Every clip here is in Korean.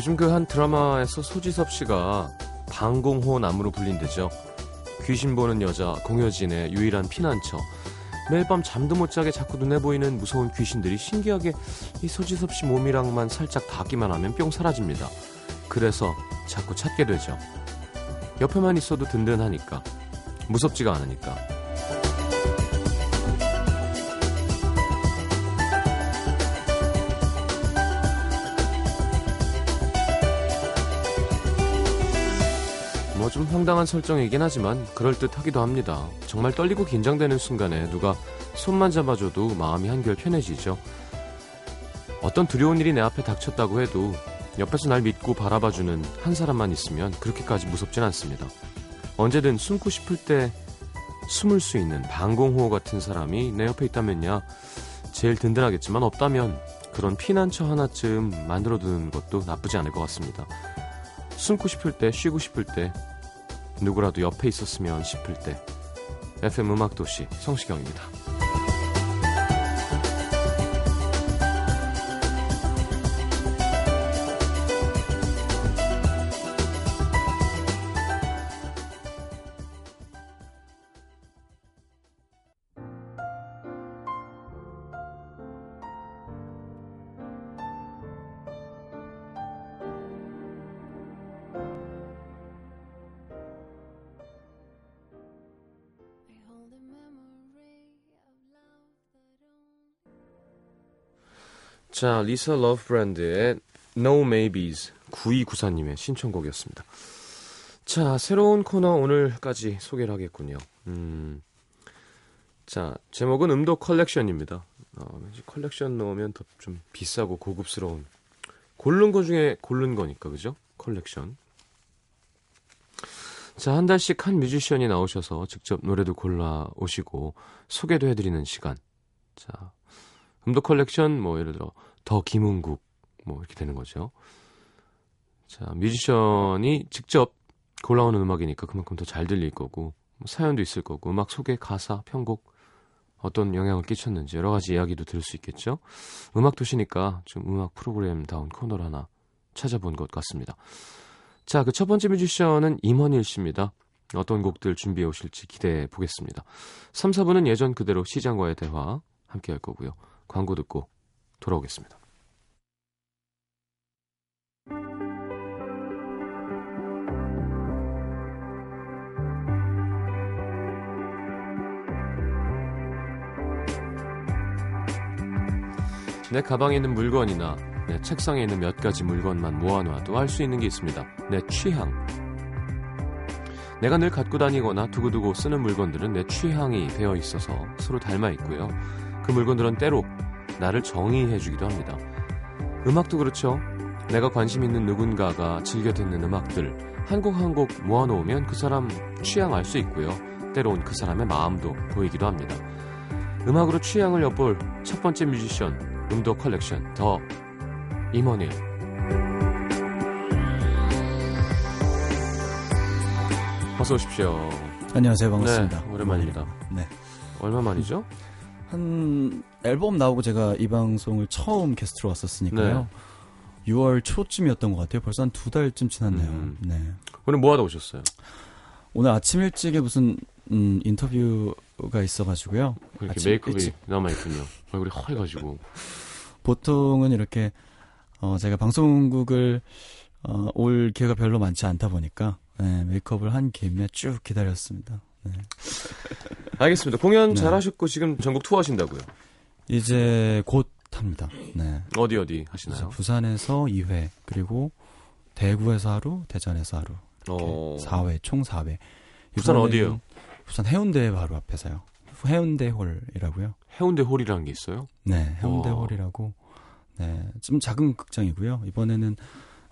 요즘 그 한 드라마에서 소지섭 씨가 방공호 나무로 불린대죠. 귀신 보는 여자 공효진의 유일한 피난처. 매일 밤 잠도 못 자게 자꾸 눈에 보이는 무서운 귀신들이 신기하게 이 소지섭 씨 몸이랑만 살짝 닿기만 하면 뿅 사라집니다. 그래서 자꾸 찾게 되죠. 옆에만 있어도 든든하니까. 무섭지가 않으니까. 좀 황당한 설정이긴 하지만 그럴듯하기도 합니다. 정말 떨리고 긴장되는 순간에 누가 손만 잡아줘도 마음이 한결 편해지죠. 어떤 두려운 일이 내 앞에 닥쳤다고 해도 옆에서 날 믿고 바라봐주는 한 사람만 있으면 그렇게까지 무섭진 않습니다. 언제든 숨고 싶을 때 숨을 수 있는 방공호 같은 사람이 내 옆에 있다면야 제일 든든하겠지만 없다면 그런 피난처 하나쯤 만들어두는 것도 나쁘지 않을 것 같습니다. 숨고 싶을 때, 쉬고 싶을 때, 누구라도 옆에 있었으면 싶을 때. FM 음악도시 성시경입니다. 자, 리사 러브 브랜드의 No Maybes 9294님의 신청곡이었습니다. 자, 새로운 코너 오늘까지 소개를 하겠군요. 음, 자, 제목은 음도 컬렉션입니다. 어, 컬렉션 넣으면 더 좀 비싸고 고급스러운 고른 거 중에 고른 거니까 그죠? 컬렉션. 자, 한 달씩 한 뮤지션이 나오셔서 직접 노래도 골라 오시고 소개도 해 드리는 시간. 자, 음도 컬렉션 뭐 예를 들어 The 김은국 뭐 이렇게 되는 거죠. 자, 뮤지션이 직접 골라오는 음악이니까 그만큼 더 잘 들릴 거고 뭐 사연도 있을 거고 음악 소개, 가사, 편곡 어떤 영향을 끼쳤는지 여러 가지 이야기도 들을 수 있겠죠. 음악 도시니까 좀 음악 프로그램다운 코너를 하나 찾아본 것 같습니다. 자, 그 첫 번째 뮤지션은 임헌일 씨입니다. 어떤 곡들 준비해 오실지 기대해 보겠습니다. 3, 4부는 예전 그대로 시장과의 대화 함께 할 거고요. 광고 듣고 돌아오겠습니다. 내 가방에 있는 물건이나 내 책상에 있는 몇 가지 물건만 모아놔도 알 수 있는 게 있습니다. 내 취향. 내가 늘 갖고 다니거나 두고두고 쓰는 물건들은 내 취향이 되어 있어서 서로 닮아 있고요. 그 물건들은 때로 나를 정의해 주기도 합니다. 음악도 그렇죠. 내가 관심 있는 누군가가 즐겨 듣는 음악들 한 곡 한 곡 모아놓으면 그 사람 취향 알 수 있고요. 때론 그 사람의 마음도 보이기도 합니다. 음악으로 취향을 엿볼 첫 번째 뮤지션 음도 컬렉션 The 임원일 어서 오십시오. 안녕하세요. 반갑습니다. 네, 오랜만입니다. 네. 얼마 만이죠? 한 앨범 나오고 제가 이 방송을 처음 게스트로 왔었으니까요. 6월 초쯤이었던 것 같아요. 벌써 한 두 달쯤 지났네요. 음. 네. 오늘 뭐 하다 오셨어요? 오늘 아침 일찍에 무슨 음, 인터뷰가 있어가지고요. 아침 메이크업이 일찍. 남아있군요. 얼굴이 허해가지고. 보통은 이렇게 어, 제가 방송국을 어, 올 기회가 별로 많지 않다 보니까 네, 메이크업을 한 김에 쭉 기다렸습니다. 네. 알겠습니다. 공연 네. 잘 하셨고 지금 전국 투어 하신다고요? 이제 곧 합니다. 네. 어디 어디 하시나요? 부산에서 2회 그리고 대구에서 하루, 대전에서 하루. 어, 4회 총 4회. 부산 어디예요? 부산 해운대 바로 앞에서요. 해운대 홀이라고요. 해운대 홀이라는 게 있어요? 네, 해운대 어. 홀이라고. 네, 좀 작은 극장이고요. 이번에는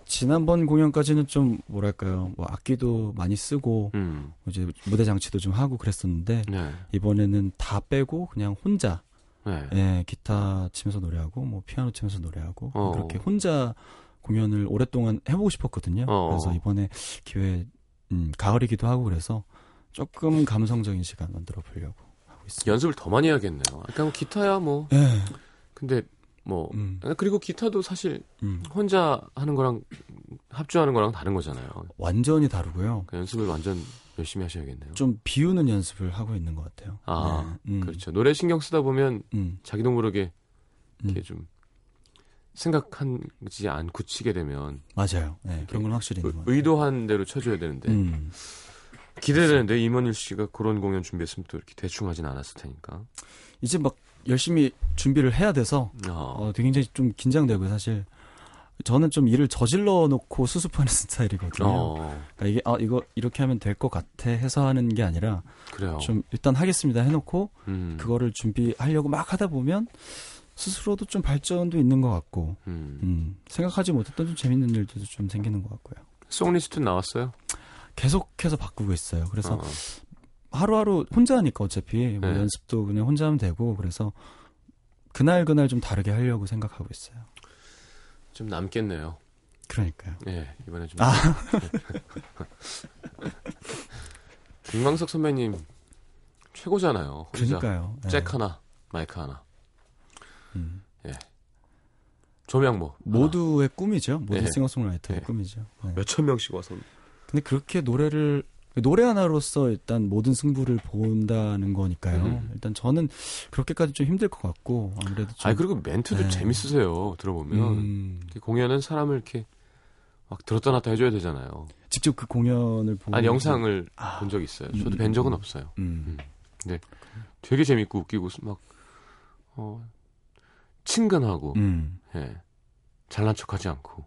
지난번 공연까지는 좀 뭐랄까요, 뭐 악기도 많이 쓰고 음, 이제 무대 장치도 좀 하고 그랬었는데 네, 이번에는 다 빼고 그냥 혼자 네. 예, 기타 치면서 노래하고 뭐 피아노 치면서 노래하고 어. 그렇게 혼자 공연을 오랫동안 해보고 싶었거든요. 어. 그래서 이번에 기회 음, 가을이기도 하고 그래서 조금 감성적인 시간 만들어 보려고 하고 있습니다. 연습을 더 많이 해야겠네요. 그러니까 뭐 기타야 뭐. 예. 근데 뭐 음, 그리고 기타도 사실 음. 혼자 하는 거랑 합주하는 거랑 다른 거잖아요. 완전히 다르고요. 그 연습을 완전 열심히 하셔야겠네요. 좀 비우는 연습을 하고 있는 것 같아요. 아, 네, 음, 그렇죠. 노래 신경 쓰다 보면 음, 자기도 모르게 이렇게 음. 좀 생각하지 않고 치게 되면 맞아요. 네, 그런 건 확실히 같아요. 의도한 대로 쳐줘야 되는데 음, 기대되는데 임원일 씨가 그런 공연 준비했으면 또 이렇게 대충 하진 않았을 테니까. 이제 막 열심히 준비를 해야 돼서 아, 어, 되게 굉장히 좀 긴장되고요. 사실 저는 좀 일을 저질러 놓고 수습하는 스타일이거든요. 어, 그러니까 이게 아 이거 이렇게 하면 될 것 같아 해서 하는 게 아니라 그래요. 좀 일단 하겠습니다 해놓고 음, 그거를 준비하려고 막 하다 보면 스스로도 좀 발전도 있는 것 같고 음. 음, 생각하지 못했던 좀 재밌는 일들도 좀 생기는 것 같고요. 송리스트 나왔어요? 계속해서 바꾸고 있어요. 그래서 어, 하루하루 혼자 하니까 어차피 뭐 네. 연습도 그냥 혼자 하면 되고 그래서 그날 그날 좀 다르게 하려고 생각하고 있어요. 좀 남겠네요. 그러니까요. 예, 이번에 좀. 아. 김광석 선배님 최고잖아요. 혼자 그러니까요. 네. 잭 하나, 마이크 하나, 음. 조명 뭐 모두의 꿈이죠. 모든 네. 싱어송라이터의 네. 꿈이죠. 네. 몇천 명씩 와서 근데 그렇게 노래를 노래 하나로서 일단 모든 승부를 본다는 거니까요. 음. 일단 저는 그렇게까지 좀 힘들 것 같고 아무래도 좀 아니 그리고 멘트도 네. 재밌으세요. 들어보면 음, 공연은 사람을 이렇게 막 들었다 놨다 해줘야 되잖아요. 직접 그 공연을 보고 아니 영상을 아, 본적 있어요. 저도 음, 뵌 적은 음. 없어요. 음. 되게 재밌고 웃기고 막 어, 친근하고 음. 예, 잘난 척하지 않고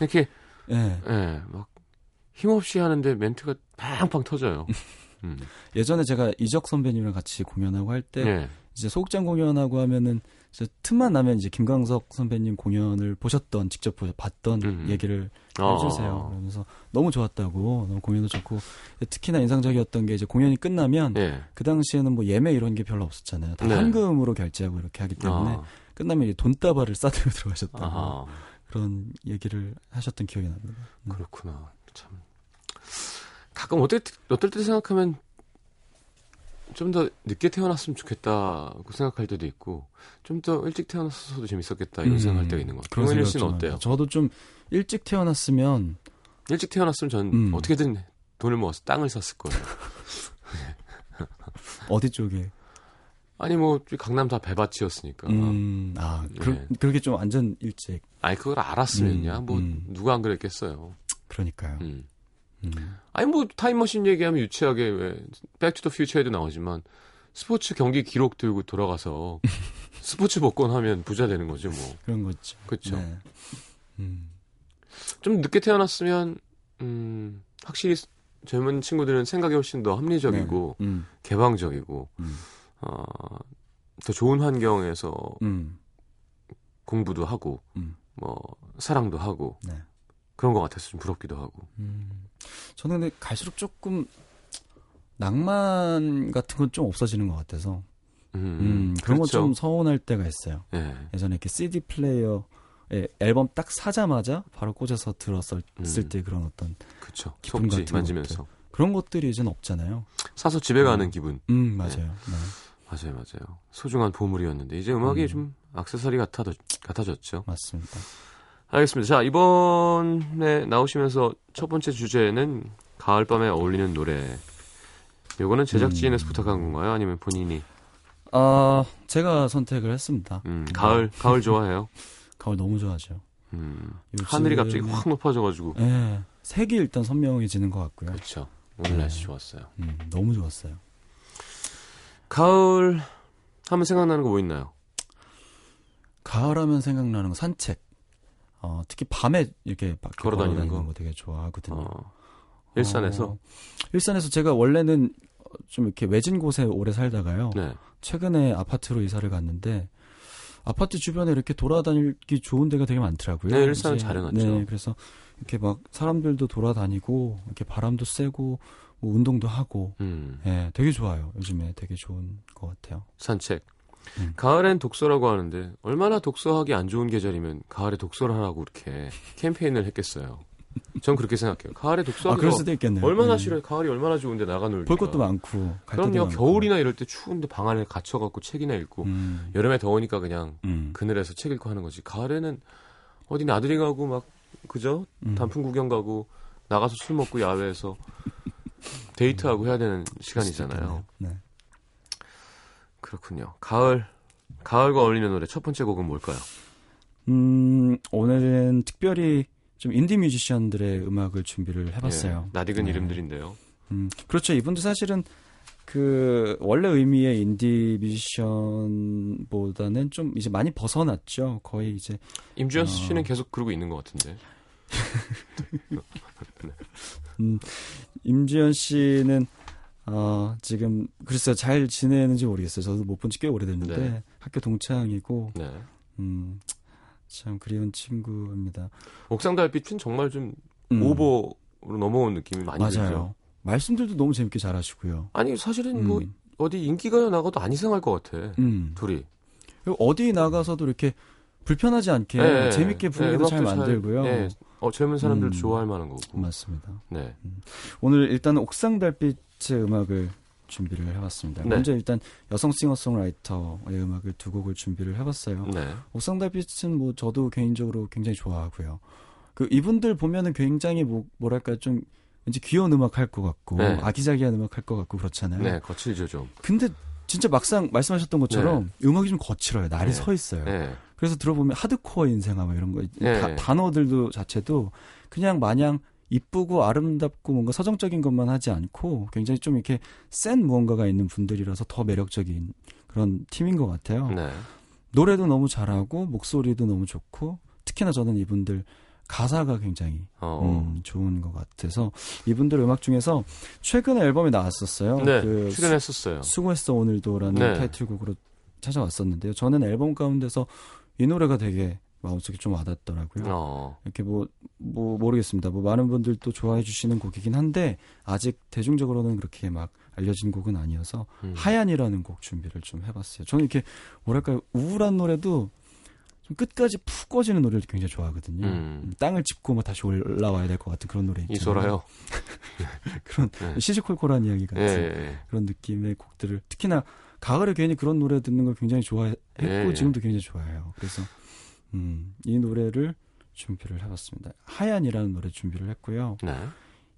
이렇게 예. 예, 막 힘없이 하는데 멘트가 팡팡 터져요. 음. 예전에 제가 이적 선배님이랑 같이 공연하고 할때 예. 이제 소극장 공연하고 하면은 이제 틈만 나면 이제 김광석 선배님 공연을 보셨던 직접 보- 봤던 음. 얘기를 어. 해주세요. 그러면서 너무 좋았다고 너무 공연도 좋고 특히나 인상적이었던 게 이제 공연이 끝나면 예. 그 당시에는 뭐 예매 이런 게 별로 없었잖아요. 다 네. 현금으로 결제하고 이렇게 하기 때문에 아. 끝나면 이제 돈다발을 싸들고 들어가셨다고 아하. 그런 얘기를 하셨던 기억이 납니다. 음. 그렇구나. 참. 가끔 어떨 때, 어떨 때 생각하면 좀 더 늦게 태어났으면 좋겠다고 생각할 때도 있고 좀 더 일찍 태어났어도 재밌었겠다 이런 음, 생각할 때가 있는 것 같아요. 그런 씨는 좀 어때요? 저도 좀 일찍 태어났으면 일찍 태어났으면 전 음. 어떻게든 돈을 모아서 땅을 샀을 거예요. 어디 쪽에 아니 뭐 강남 다 배밭이었으니까. 음, 아, 그, 네. 그렇게 좀 완전 일찍. 아니 그걸 알았으면야 음, 뭐 음. 누가 안 그랬겠어요. 그러니까요. 음. 음. 아니 뭐 타임머신 얘기하면 유치하게 왜 백 투 더 퓨처에도 나오지만 스포츠 경기 기록 들고 돌아가서 스포츠 복권 하면 부자 되는 거죠 뭐. 그런 거 있죠. 그렇죠. 네. 음. 좀 늦게 태어났으면 음, 확실히 젊은 친구들은 생각이 훨씬 더 합리적이고 네. 음. 개방적이고 음. 어, 더 좋은 환경에서 음. 공부도 하고 음. 뭐 사랑도 하고 네. 그런 것 같아서 좀 부럽기도 하고. 음. 저는 근데 갈수록 조금 낭만 같은 건 좀 없어지는 것 같아서 음, 음, 그런 건 그렇죠. 좀 서운할 때가 있어요. 예. 예전에 이렇게 CD 플레이어에 앨범 딱 사자마자 바로 꽂아서 들었을 음. 때 그런 어떤. 기쁨 속지 같은 만지면서 그런 것들이 이제는 없잖아요. 사서 집에 가는 음. 기분. 음 맞아요. 네. 맞아요, 맞아요. 소중한 보물이었는데 이제 음악이 음. 좀 악세사리 같아 같아졌죠. 맞습니다. 알겠습니다. 자 이번에 나오시면서 첫 번째 주제는 가을밤에 어울리는 노래. 요거는 제작진에서 음. 부탁한 건가요? 아니면 본인이? 아 제가 선택을 했습니다. 음, 가을 가을 좋아해요. 가을 너무 좋아하죠. 음, 요즘에- 하늘이 갑자기 확 높아져가지고. 예, 색이 일단 선명해지는 것 같고요. 그렇죠. 오늘 네. 날씨 좋았어요. 음, 너무 좋았어요. 가을 하면 생각나는 거 뭐 있나요? 가을 하면 생각나는 거 산책. 어, 특히 밤에 이렇게 밖에 걸어 걸어 다니는 다니는 거? 거 되게 좋아하거든요. 어, 일산에서. 어, 일산에서 제가 원래는 좀 이렇게 외진 곳에 오래 살다가요. 네. 최근에 아파트로 이사를 갔는데 아파트 주변에 이렇게 돌아다니기 좋은 데가 되게 많더라고요. 네, 일산은 이제, 잘 해놨죠. 네, 그래서 이렇게 막 사람들도 돌아다니고 이렇게 바람도 쐬고 뭐 운동도 하고 음, 예, 되게 좋아요. 요즘에 되게 좋은 것 같아요. 산책. 음. 가을엔 독서라고 하는데 얼마나 독서하기 안 좋은 계절이면 가을에 독서를 하라고 이렇게 캠페인을 했겠어요. 전 그렇게 생각해요. 가을에 아, 독서하기 그럴 수도 있겠네요. 얼마나 예. 싫어요. 가을이 얼마나 좋은데 나가 놀기. 볼 것도 많고 그럼요. 겨울이나 이럴 때 추운데 방 안에 갇혀갖고 책이나 읽고 음, 여름에 더우니까 그냥 음. 그늘에서 책 읽고 하는 거지. 가을에는 어디 나들이 가고 막 그죠? 음. 단풍 구경 가고 나가서 술 먹고 야외에서 데이트하고 해야 되는 시간이잖아요. 네. 그렇군요. 가을 가을과 어울리는 노래 첫 번째 곡은 뭘까요? 음, 오늘은 특별히 좀 인디 뮤지션들의 음악을 준비를 해봤어요. 예, 낯익은 네. 이름들인데요. 음, 그렇죠. 이분도 사실은 그 원래 의미의 인디 뮤지션보다는 좀 이제 많이 벗어났죠. 거의 이제 임주현 어. 씨는 계속 그러고 있는 것 같은데. 음, 임지연 씨는 어, 지금 글쎄요 잘 지내는지 모르겠어요. 저도 못 본 지 꽤 오래됐는데 네. 학교 동창이고 네. 음, 참 그리운 친구입니다. 옥상 달빛은 정말 좀 음, 오버로 넘어온 느낌이 많이 맞아요. 들죠. 말씀들도 너무 재밌게 잘하시고요. 아니 사실은 음, 뭐 어디 인기가요 나가도 안 이상할 것 같아. 음. 둘이. 어디 나가서도 이렇게 불편하지 않게 예, 재밌게 예, 분위기도 잘 음악도 만들고요. 예, 어, 젊은 사람들 음. 좋아할 만한 거고. 맞습니다. 네. 오늘 일단 옥상 달빛 의 음악을 준비를 해봤습니다. 네. 먼저 일단 여성 싱어송라이터의 음악을 두 곡을 준비를 해봤어요. 네. 옥상 달빛은 뭐 저도 개인적으로 굉장히 좋아하고요. 그 이분들 보면은 굉장히 뭐 뭐랄까 좀 왠지 귀여운 음악 할 것 같고 네. 아기자기한 음악 할 것 같고 그렇잖아요. 네, 거칠죠 좀. 근데 진짜 막상 말씀하셨던 것처럼 음악이 좀 거칠어요. 날이 네. 서 있어요. 네. 그래서 들어보면 하드코어 인생아 뭐 이런 거 네. 다- 단어들도 자체도 그냥 마냥 이쁘고 아름답고 뭔가 서정적인 것만 하지 않고 굉장히 좀 이렇게 센 무언가가 있는 분들이라서 더 매력적인 그런 팀인 것 같아요. 네. 노래도 너무 잘하고 목소리도 너무 좋고 특히나 저는 이분들 가사가 굉장히 어. 음, 좋은 것 같아서 이분들 음악 중에서 최근에 앨범이 나왔었어요. 네. 그 출연했었어요. 수고했어 오늘도라는 네. 타이틀곡으로 찾아왔었는데요. 저는 앨범 가운데서 이 노래가 되게 마음속에 좀 와닿더라고요. 어. 이렇게 뭐, 뭐, 모르겠습니다. 뭐, 많은 분들도 좋아해 주시는 곡이긴 한데, 아직 대중적으로는 그렇게 막 알려진 곡은 아니어서, 음. 하얀이라는 곡 준비를 좀 해봤어요. 저는 이렇게, 뭐랄까요, 우울한 노래도 좀 끝까지 푹 꺼지는 노래를 굉장히 좋아하거든요. 음. 음, 땅을 짚고 뭐 다시 올라와야 될 것 같은 그런 노래 있잖아요. 이소라요. 그런 네. 시시콜콜한 이야기 예, 같은 예, 예. 그런 느낌의 곡들을 특히나 가을에 괜히 그런 노래 듣는 걸 굉장히 좋아했고 예, 예. 지금도 굉장히 좋아해요. 그래서 음, 이 노래를 준비를 해봤습니다. 하얀이라는 노래 준비를 했고요. 네.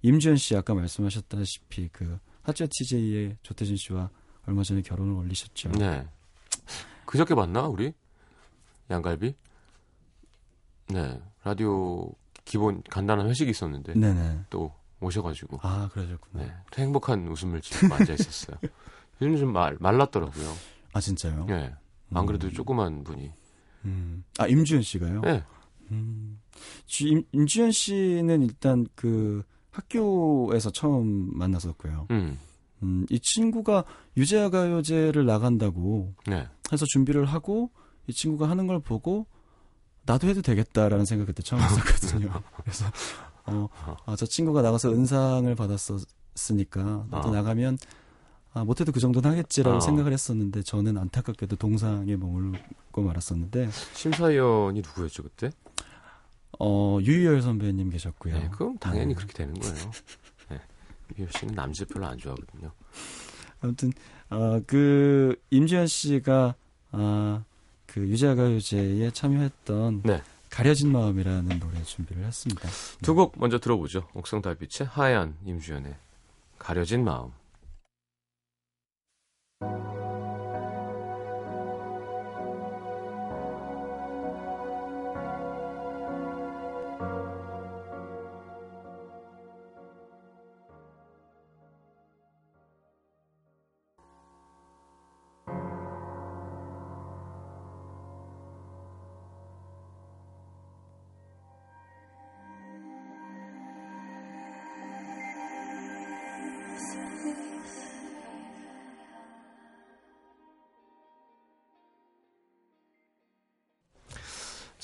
임주현 씨 아까 말씀하셨다시피 그 하츠야 TJ의 조태준 씨와 얼마 전에 결혼을 올리셨죠. 네. 그저께 봤나 우리 양갈비? 네. 라디오 기본 간단한 회식이 있었는데 네네. 또 오셔가지고 아 그러셨구나. 네. 또 행복한 웃음을 짓고 앉아 있었어요. 요즘 좀 말, 말랐더라고요. 아 진짜요? 예. 안 그래도 음. 조그만 분이. 음. 아 임주현 씨가요? 예. 음. 지- 임, 임주현 씨는 일단 그 학교에서 처음 만났었고요. 음. 음, 이 친구가 유재하 가요제를 나간다고 네. 해서 준비를 하고 이 친구가 하는 걸 보고 나도 해도 되겠다라는 생각 그때 처음 했었거든요. 그래서 어, 아, 저 친구가 나가서 은상을 받았었으니까 나도 어. 나가면 아, 못해도 그 정도는 하겠지라고 어. 생각을 했었는데 저는 안타깝게도 동상에 머물고 말았었는데 심사위원이 누구였죠 그때? 어, 유희열 선배님 계셨고요. 네. 그럼 당연히 네. 그렇게 되는 거예요. 네. 유효 씨는 남자 별로 안 좋아하거든요. 아무튼 어, 그 임지현 씨가 아, 그 유재하 가요제에 참여했던 네. 가려진 마음이라는 노래 준비를 했습니다. 두 곡 먼저 들어보죠. 옥성 달빛의 하얀 임주연의 가려진 마음. Thank you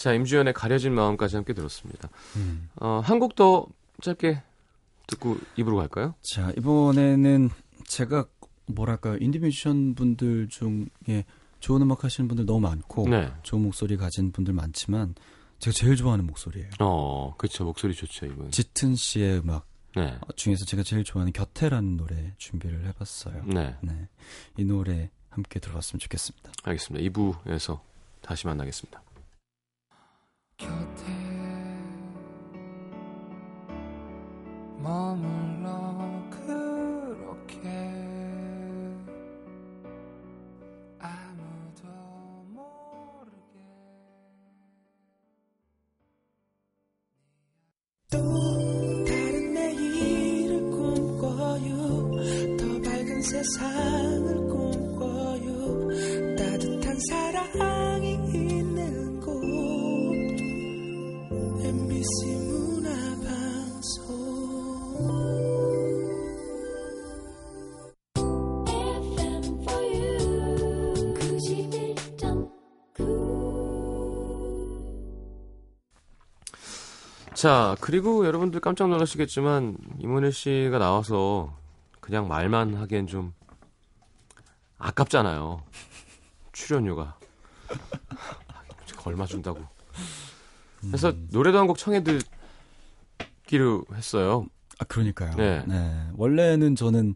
자, 임주연의 가려진 마음까지 함께 들었습니다. 음. 어, 한곡더 짧게 듣고 입으로 갈까요? 자 이번에는 제가 뭐랄까요 인디 뮤지션 분들 중에 좋은 음악 하시는 분들 너무 많고 네. 좋은 목소리 가진 분들 많지만 제가 제일 좋아하는 목소리예요. 어, 그렇죠. 목소리 좋죠, 이분. 짙은 씨의 음악 네. 중에서 제가 제일 좋아하는 곁에라는 노래 준비를 해봤어요. 네. 네, 이 노래 함께 들어봤으면 좋겠습니다. 알겠습니다. 2부에서 다시 만나겠습니다. 머물 자, 그리고 여러분들 깜짝 놀라시겠지만 이문일 씨가 나와서 그냥 말만 하기엔 좀 아깝잖아요. 출연료가 얼마 준다고. 그래서 음. 노래도 한 곡 청해 듣기로 했어요. 아 그러니까요. 네. 원래는 저는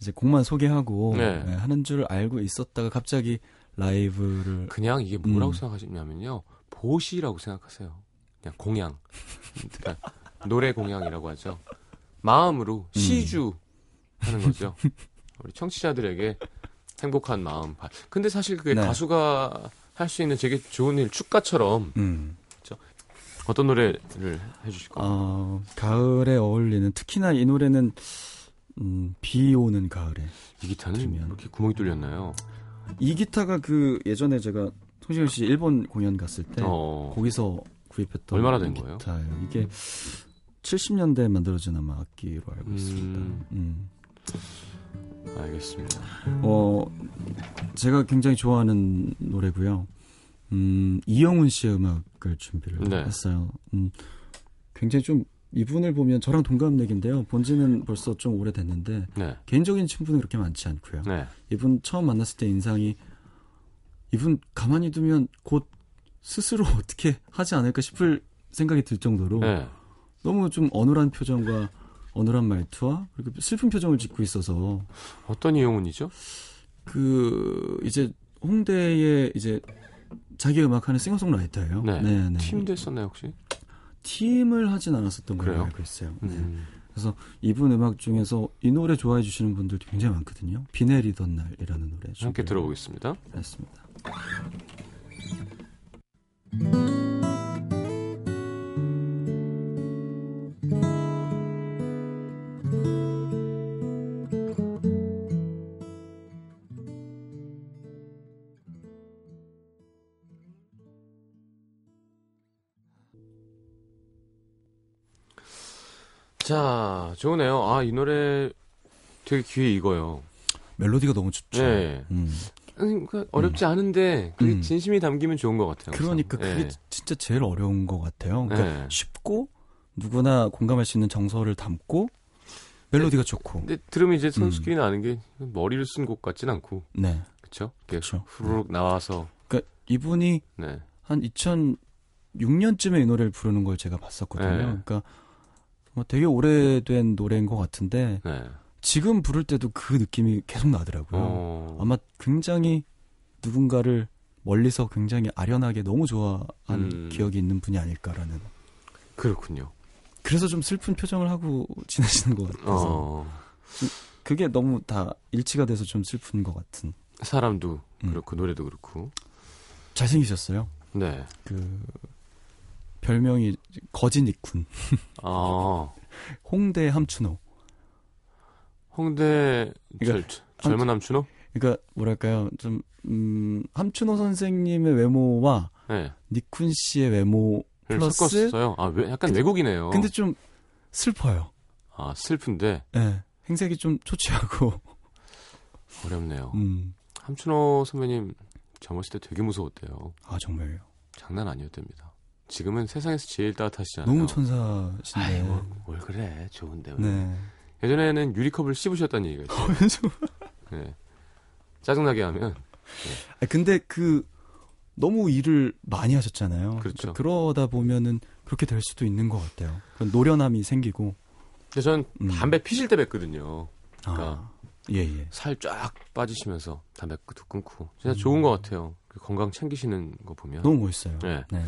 이제 곡만 소개하고 네. 네, 하는 줄 알고 있었다가 갑자기 라이브를 그냥 이게 뭐라고 음. 생각하시냐면요. 보시라고 생각하세요. 그냥 공양. 그러니까 노래 공양이라고 하죠. 마음으로 시주 하는 거죠. 우리 청취자들에게 행복한 마음. 바- 근데 사실 그게 네. 가수가 할 수 있는 되게 좋은 일, 축가처럼 음. 어떤 노래를 해주실 거예요? 어, 가을에 어울리는 특히나 이 노래는 음, 비 오는 가을에 이 기타는 들으면. 이렇게 구멍이 뚫렸나요? 이 기타가 그 예전에 제가 송시현 씨 일본 공연 갔을 때 어, 거기서 구입했던 얼마나 된 거예요? 기타예요. 이게 70년대에 만들어진 아마 악기로 알고 음. 있습니다. 음. 알겠습니다. 어, 제가 굉장히 좋아하는 노래고요. 음, 이영훈 씨의 음악을 준비를 네. 했어요. 음, 굉장히 좀 이분을 보면 저랑 동갑내기인데요. 본지는 벌써 좀 오래됐는데 네, 개인적인 친분은 그렇게 많지 않고요. 네. 이분 처음 만났을 때 인상이 이분 가만히 두면 곧 스스로 어떻게 하지 않을까 싶을 생각이 들 정도로 네. 너무 좀 어눌한 표정과 어눌한 말투와 그리고 슬픈 표정을 짓고 있어서 어떤 이용훈이죠? 그 이제 홍대에 이제 자기 음악하는 싱어송라이터예요. 네. 네, 네. 팀도 했었나요 혹시? 팀을 하진 않았었던 걸로? 알고 있어요. 네. 음. 그래서 이분 음악 중에서 이 노래 좋아해 주시는 분들도 굉장히 많거든요. 비 내리던 날이라는 노래 함께 들어보겠습니다. 했습니다. 자, 좋으네요. 아, 이 노래 되게 귀에 익어요. 멜로디가 너무 좋죠. 네. 음. 음, 그 어렵지 않은데 그게 음. 진심이 담기면 좋은 것 같아요. 항상. 그러니까 그게 네. 진짜 제일 어려운 것 같아요. 그러니까 네. 쉽고 누구나 공감할 수 있는 정서를 담고 멜로디가 좋고. 근데 들으면 음. 이제 선수끼리 아는 게 머리를 쓴 곡 같진 않고, 네. 그쵸? 이렇게 그쵸. 후루룩 나와서, 그러니까 이분이 네. 한 2006년쯤에 이 노래를 부르는 걸 제가 봤었거든요. 네. 그러니까 뭐 되게 오래된 노래인 것 같은데 네. 지금 부를 때도 그 느낌이 계속 나더라고요. 어, 아마 굉장히 누군가를 멀리서 굉장히 아련하게 너무 좋아한 음. 기억이 있는 분이 아닐까라는. 그렇군요. 그래서 좀 슬픈 표정을 하고 지내시는 것 같아서 어, 그게 너무 다 일치가 돼서 좀 슬픈 것 같은. 사람도 음. 그렇고, 노래도 그렇고. 잘생기셨어요. 네. 그 별명이 거진이군. 아, 홍대 함춘호. 홍대, 그러니까 절, 젊은 남춘호? 그러니까 뭐랄까요 좀 음, 함춘호 선생님의 외모와 네. 니쿤 씨의 외모 플러스 섞었어요. 아, 왜, 약간 근데- 외국이네요. 근데 좀 슬퍼요. 아, 슬픈데 예. 행색이 좀 초췌하고 어렵네요. 음. 함춘호 선배님 젊었을 때 되게 무서웠대요. 아 정말요. 장난 아니었답니다. 지금은 세상에서 제일 따뜻하시잖아요. 너무 천사신데. 아이고, 뭘 그래. 좋은데. 왜. 네. 예전에는 유리컵을 씹으셨다는 얘기가 있어요. 네. 짜증나게 하면 아, 근데 그 너무 일을 많이 하셨잖아요. 그렇죠. 러다 보면은 그렇게 될 수도 있는 것 같아요. 그 노련함이 생기고. 근데 전 음. 담배 피실 때 뵀거든요. 아, 그러니까. 예 예. 살 쫙 빠지시면서 담배 도 끊고 진짜 음. 좋은 것 같아요. 그 건강 챙기시는 거 보면. 너무 멋있어요. 네. 네.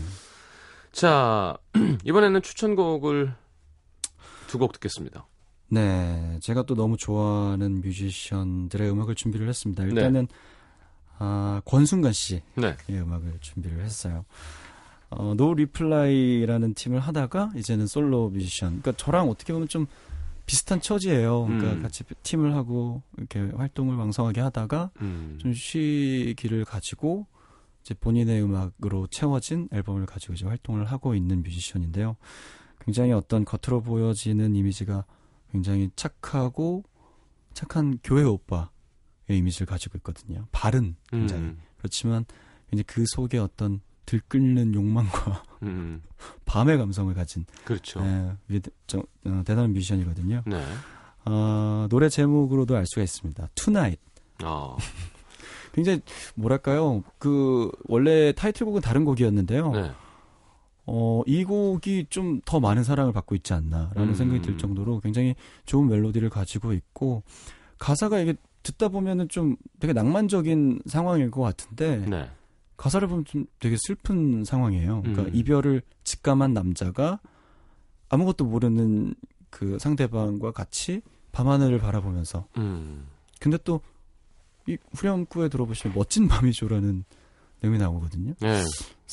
자 이번에는 추천곡을 두 곡 듣겠습니다. 네, 제가 또 너무 좋아하는 뮤지션들의 음악을 준비를 했습니다. 일단은 아, 권순관 씨의 네. 음악을 준비를 했어요. 어, 노 리플라이라는 팀을 하다가 이제는 솔로 뮤지션. 그러니까 저랑 어떻게 보면 좀 비슷한 처지예요. 그러니까 음. 같이 팀을 하고 이렇게 활동을 왕성하게 하다가 음. 좀 쉬기를 가지고 이제 본인의 음악으로 채워진 앨범을 가지고 이제 활동을 하고 있는 뮤지션인데요. 굉장히 어떤 겉으로 보여지는 이미지가 굉장히 착하고 착한 교회 오빠의 이미지를 가지고 있거든요. 발은 굉장히 음. 그렇지만 이제 그 속에 어떤 들끓는 욕망과 음. 밤의 감성을 가진 그렇죠. 예, 어, 대단한 뮤지션이거든요. 네. 어, 노래 제목으로도 알 수가 있습니다. Tonight. 아. 굉장히 뭐랄까요? 그 원래 타이틀곡은 다른 곡이었는데요. 네. 어, 이 곡이 좀 더 많은 사랑을 받고 있지 않나라는 음. 생각이 들 정도로 굉장히 좋은 멜로디를 가지고 있고 가사가 이게 듣다 보면은 좀 되게 낭만적인 상황일 것 같은데 네. 가사를 보면 좀 되게 슬픈 상황이에요. 그러니까 음. 이별을 직감한 남자가 아무것도 모르는 그 상대방과 같이 밤하늘을 바라보면서 음. 근데 또 이 후렴구에 들어보시면 멋진 밤이죠라는 내용이 나오거든요. 네.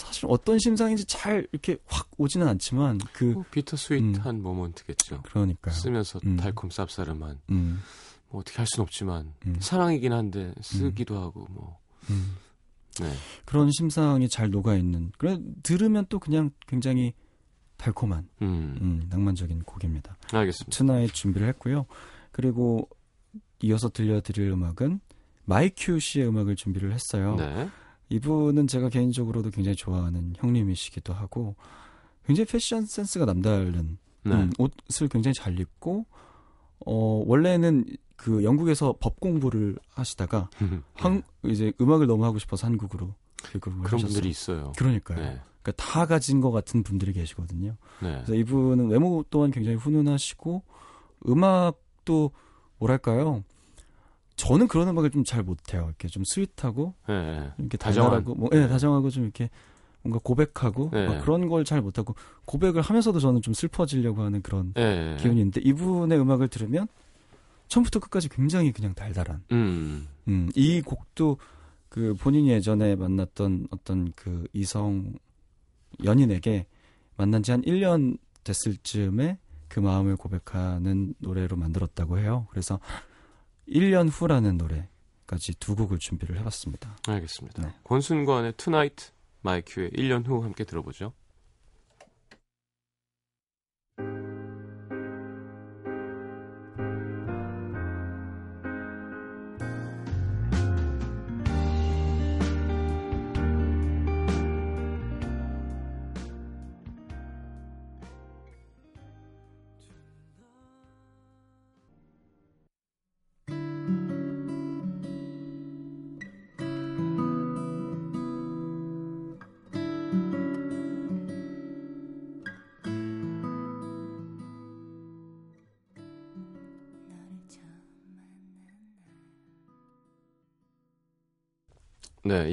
사실 어떤 심상인지 잘 이렇게 확 오지는 않지만 그 뭐 비터 스윗한 모먼트겠죠. 그러니까요. 쓰면서 음. 달콤 쌉싸름한 음, 뭐 어떻게 할 수는 없지만 음. 사랑이긴 한데 쓰기도 하고 뭐 음. 네. 그런 심상이 잘 녹아 있는. 그래 들으면 또 그냥 굉장히 달콤한 음. 음, 낭만적인 곡입니다. 알겠습니다. Tonight 준비를 했고요. 그리고 이어서 들려드릴 음악은 마이큐 씨의 음악을 준비를 했어요. 네. 이분은 제가 개인적으로도 굉장히 좋아하는 형님이시기도 하고 굉장히 패션 센스가 남다른 네. 음, 옷을 굉장히 잘 입고 어 원래는 그 영국에서 법 공부를 하시다가 한 이제 음악을 너무 하고 싶어서 한국으로 그런 하셨어요. 분들이 있어요. 그러니까요. 네. 그러니까 다 가진 것 같은 분들이 계시거든요. 네. 그래서 이분은 외모 또한 굉장히 훈훈하시고 음악도 뭐랄까요? 저는 그런 음악을 좀 잘 못해요. 이렇게 좀 sweet하고 네. 이렇게 다정한. 달달하고 뭐, 예, 다정하고 좀 이렇게 뭔가 고백하고 네. 막 그런 걸 잘 못하고 고백을 하면서도 저는 좀 슬퍼지려고 하는 그런 네. 기운이 있는데 이분의 음악을 들으면 처음부터 끝까지 굉장히 그냥 달달한. 음. 음, 이 곡도 그 본인이 예전에 만났던 어떤 그 이성 연인에게 만난 지 한 1년 됐을 즈음에 그 마음을 고백하는 노래로 만들었다고 해요. 그래서 1년 후라는 노래까지 두 곡을 준비를 해봤습니다. 알겠습니다. 네. 권순관의 Tonight 마이큐의 1년 후 함께 들어보죠.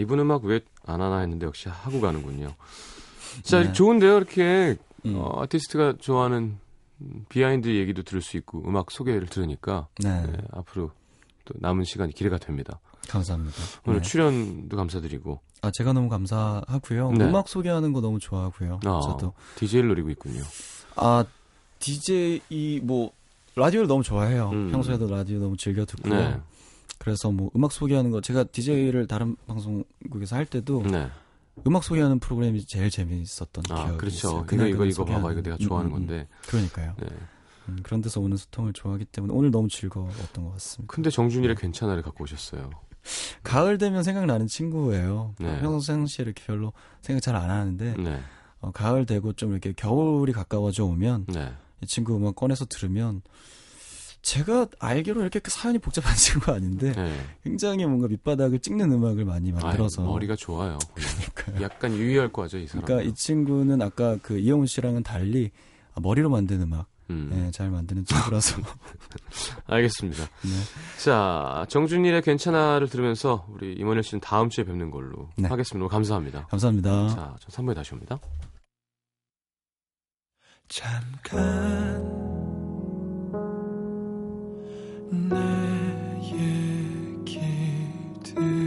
이분 음악 왜 안 하나 했는데 역시 하고 가는군요. 자, 네. 좋은데요. 이렇게 음. 어, 아티스트가 좋아하는 음, 비하인드 얘기도 들을 수 있고 음악 소개를 들으니까 네, 네, 앞으로 또 남은 시간이 기대가 됩니다. 감사합니다. 오늘 네. 출연도 감사드리고 아, 제가 너무 감사하고요. 네. 음악 소개하는 거 너무 좋아하고요. 아, 저도 DJ를 노리고 있군요. 아 DJ 뭐 라디오를 너무 좋아해요. 음. 평소에도 라디오 너무 즐겨 듣고요. 네, 그래서 뭐 음악 소개하는 거 제가 DJ를 다른 방송국에서 할 때도 네. 음악 소개하는 프로그램이 제일 재미있었던 아, 기억이 그렇죠. 있어요. 그날 이거 이거 봐봐. 소개하는. 이거 내가 음, 좋아하는 음, 음. 건데. 그러니까요. 네. 음, 그런 데서 오는 소통을 좋아하기 때문에 오늘 너무 즐거웠던 것 같습니다. 근데 정준이를 괜찮아를 갖고 오셨어요. 가을 되면 생각나는 친구예요. 네. 평상시에 이렇게 별로 생각 잘 안 하는데 네, 어, 가을 되고 좀 이렇게 겨울이 가까워져 오면 네. 이 친구 음악 꺼내서 들으면 제가 알기로 이렇게 사연이 복잡한 친구가 아닌데 네. 굉장히 뭔가 밑바닥을 찍는 음악을 많이 만들어서 아이, 머리가 좋아요. 그러니까요. 약간 유의할 거죠, 이 사람. 그러니까 이 친구는 아까 그 이영훈 씨랑은 달리 아, 머리로 만든 음악 음. 예, 잘 만드는 친구라서 알겠습니다. 네. 자, 정준일의 괜찮아를 들으면서 우리 임원일 씨는 다음 주에 뵙는 걸로 네. 하겠습니다. 감사합니다. 감사합니다. 자, 저 3부에 다시 옵니다. 잠깐 내 얘기들